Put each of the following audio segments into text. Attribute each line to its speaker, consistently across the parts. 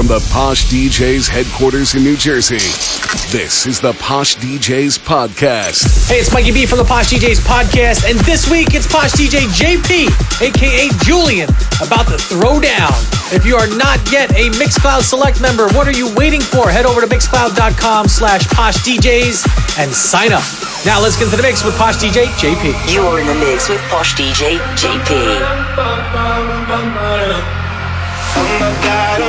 Speaker 1: from the Posh DJs headquarters in New Jersey. This is the Posh DJs podcast.
Speaker 2: Hey, it's Mikey B from the Posh DJs podcast, and this week it's Posh DJ JP, aka Julian, about to throw down. If you are not yet a Mixcloud Select member, what are you waiting for? Head over to mixcloud.com slash Posh DJs and sign up. Now let's get into the mix with Posh DJ JP.
Speaker 3: You are in the mix with Posh DJ JP.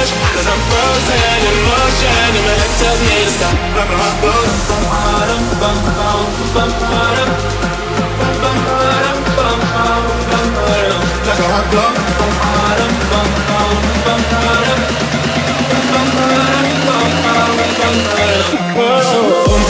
Speaker 4: A crush. Cause I'm frozen in motion, and my head tells me to stop. But my heart goes bum, bum, bum, bum, bum, bum, bum, bum, bum, bum, bum. Like a heart goes bum, bum, bum, bum, bum, bum, bum, bum, bum, bum, bum,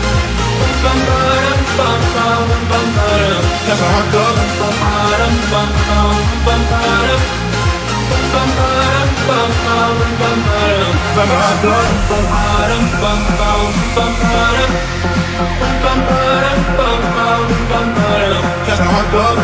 Speaker 4: that's how I go. That's how I go.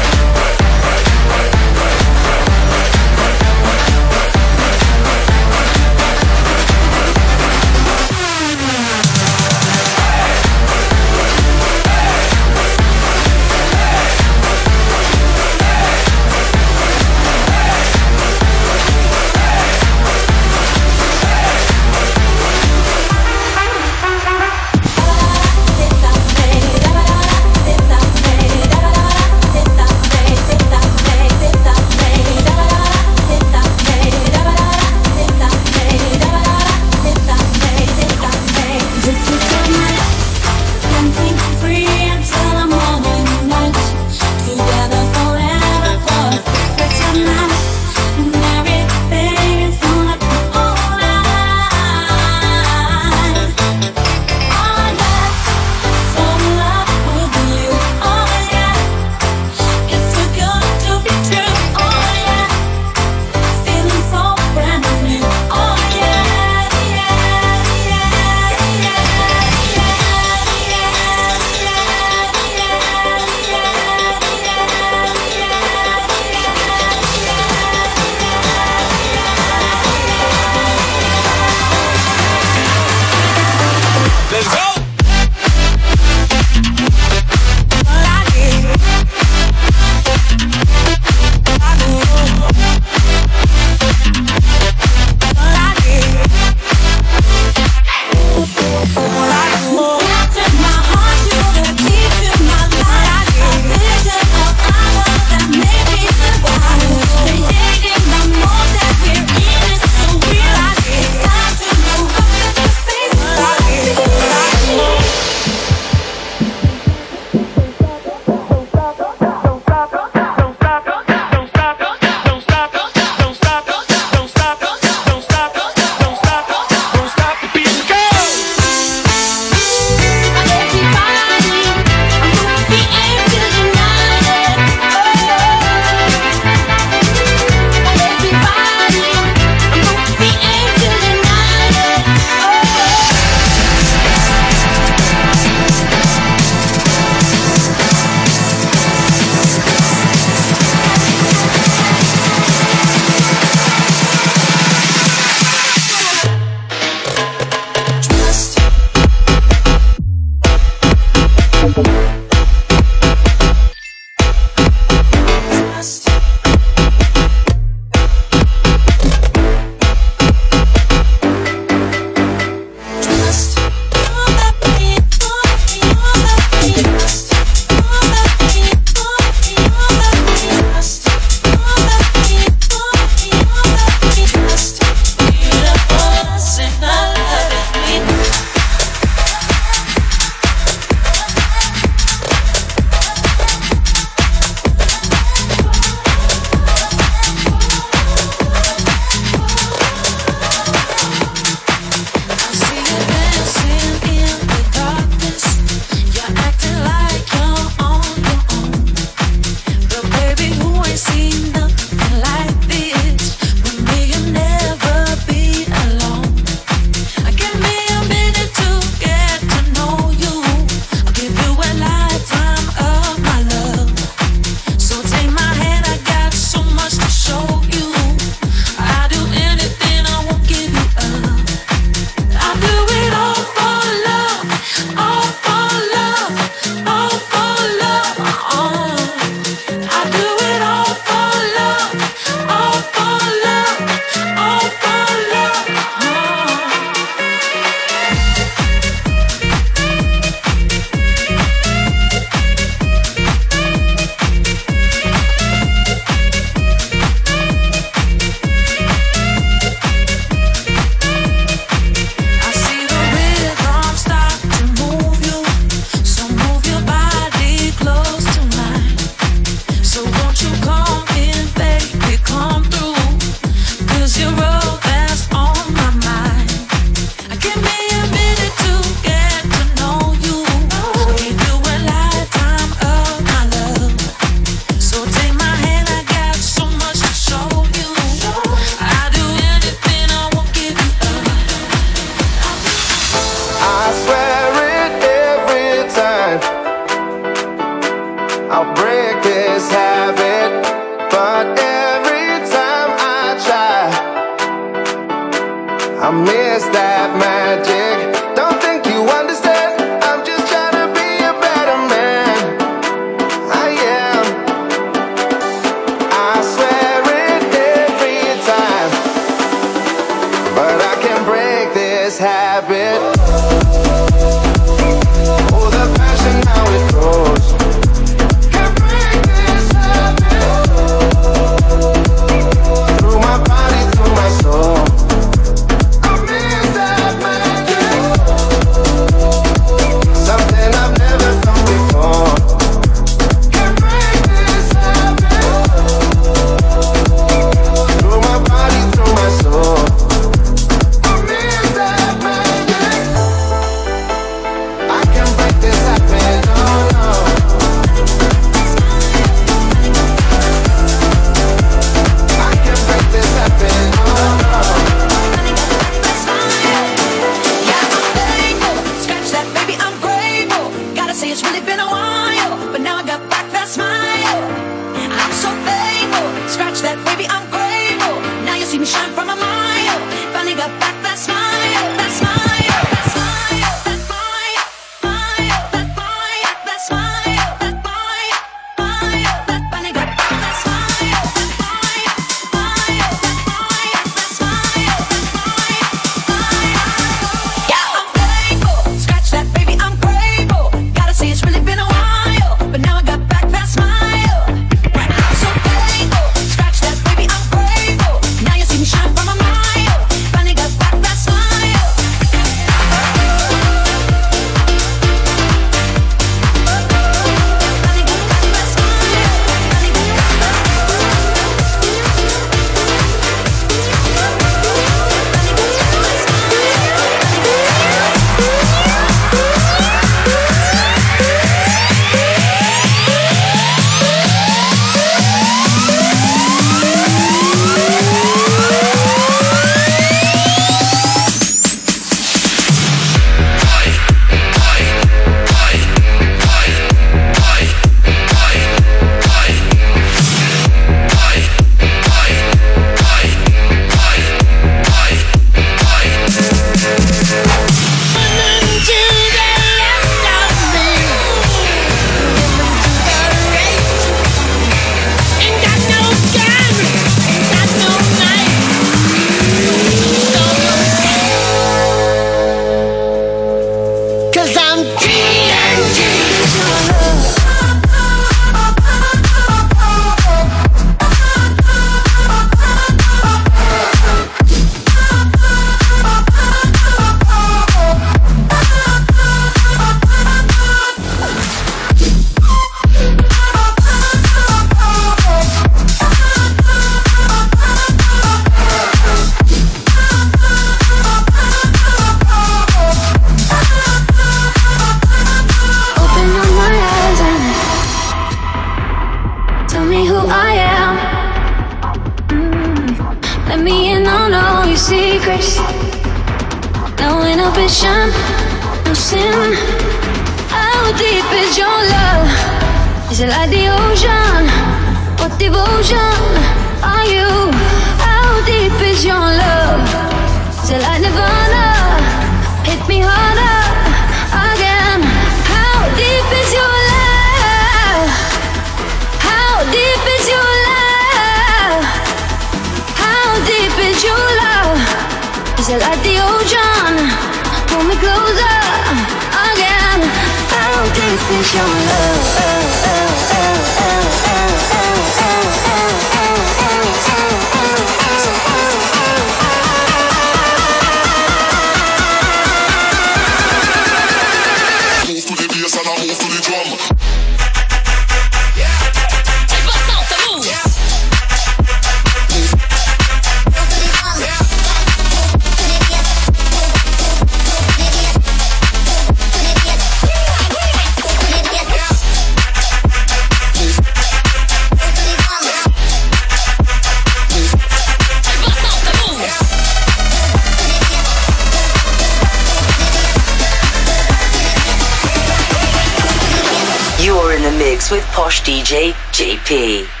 Speaker 3: JP.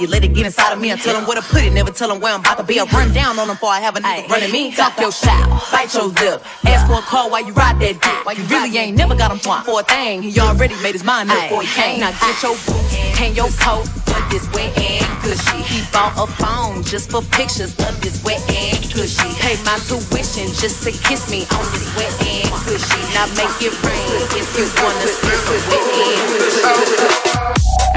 Speaker 5: you
Speaker 6: let
Speaker 7: it
Speaker 8: get inside of me. I tell them where to put it, never tell them where I'm about to be. I run down on them before I have a nigga running me. Talk your shot, bite your lip. Ask for a call while you ride that dick. While you really ain't never got him for a thing. He already made his mind up before he came. Now get your boots, hang your coat put this wet and cushy. He bought a phone just for pictures of this wet and cushy. Pay my tuition just to kiss me on this wet and cushy. Now make it rain if you wanna see the wet and cushy.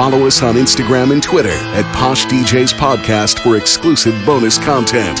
Speaker 9: Follow us on Instagram and Twitter at Posh DJs Podcast for exclusive bonus content.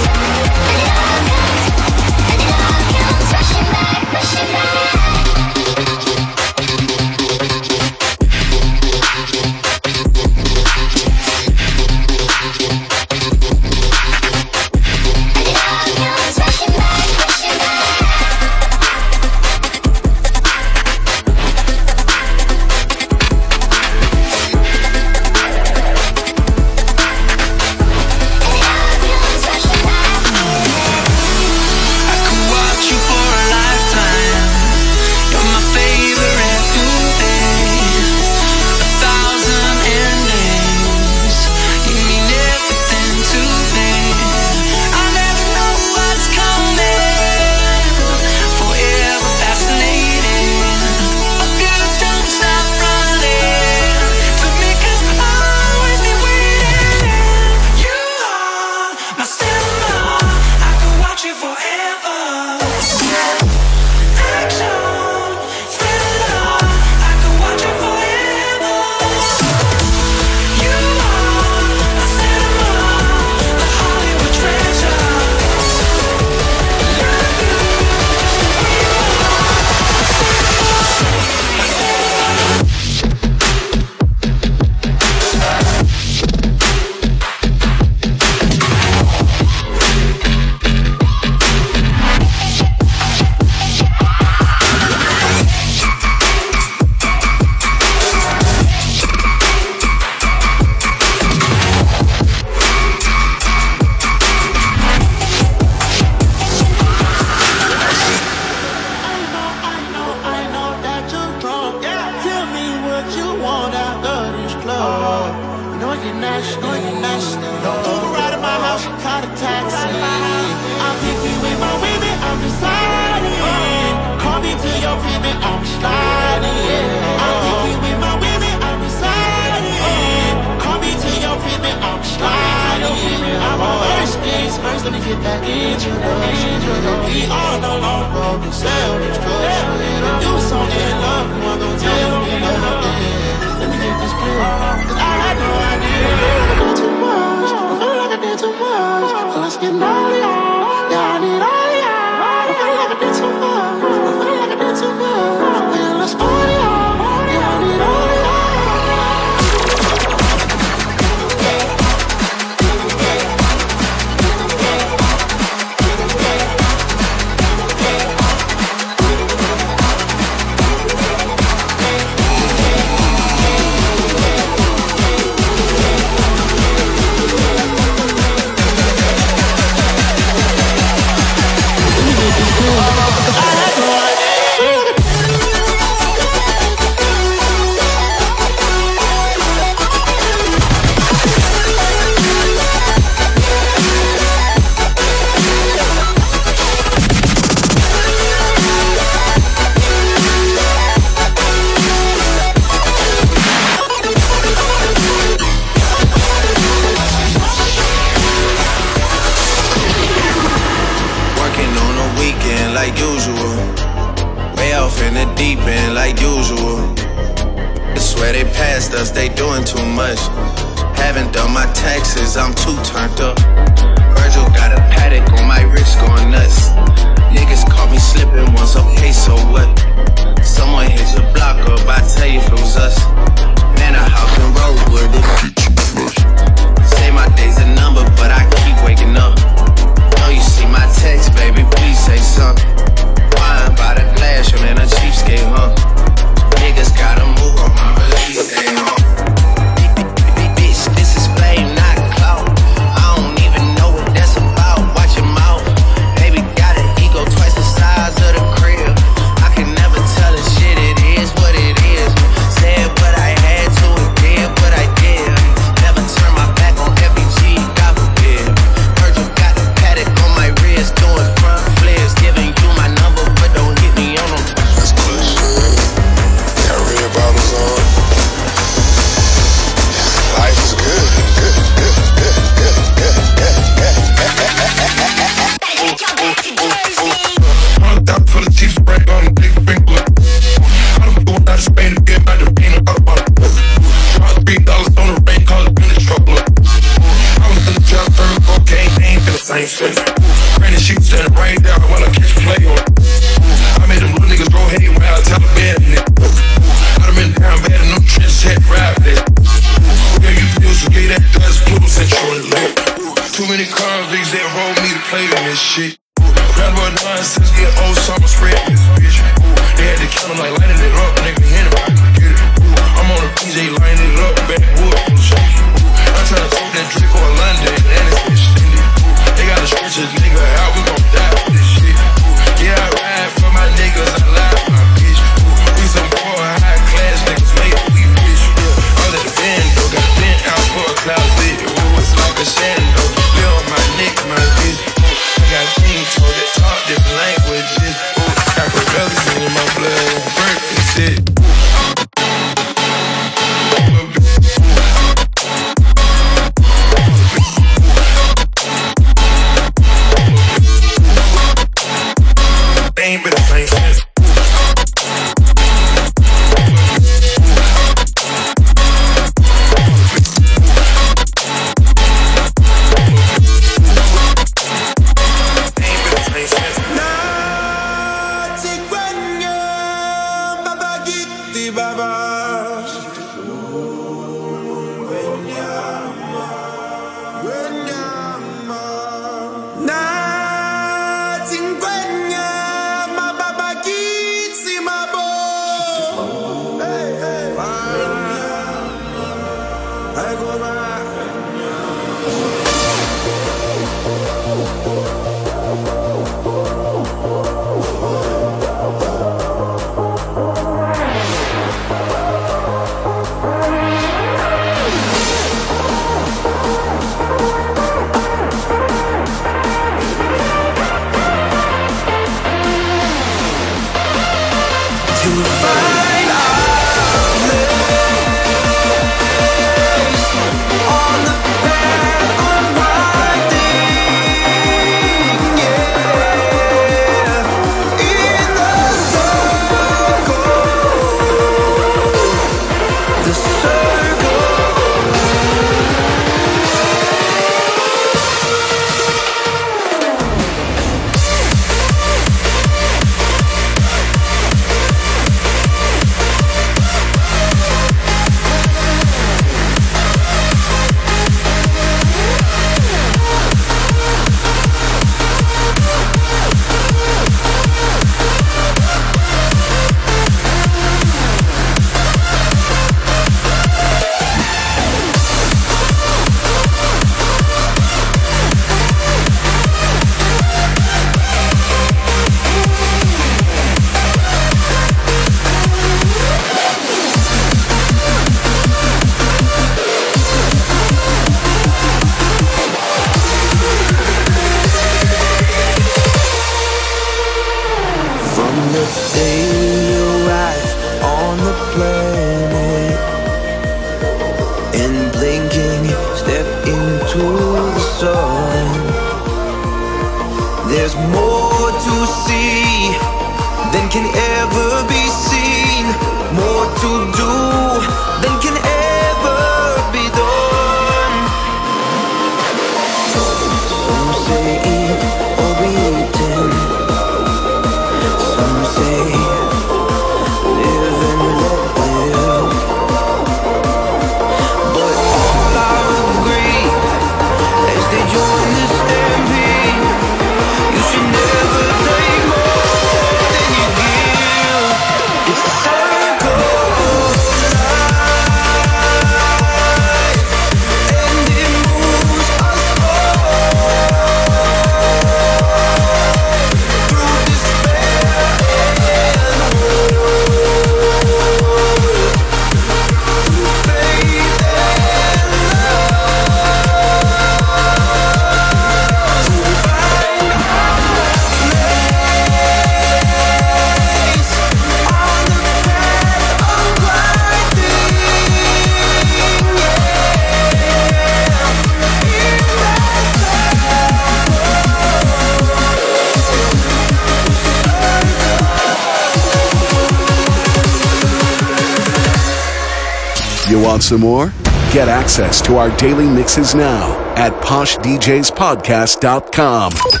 Speaker 1: some more? Get access to our daily mixes now at poshdjspodcast.com.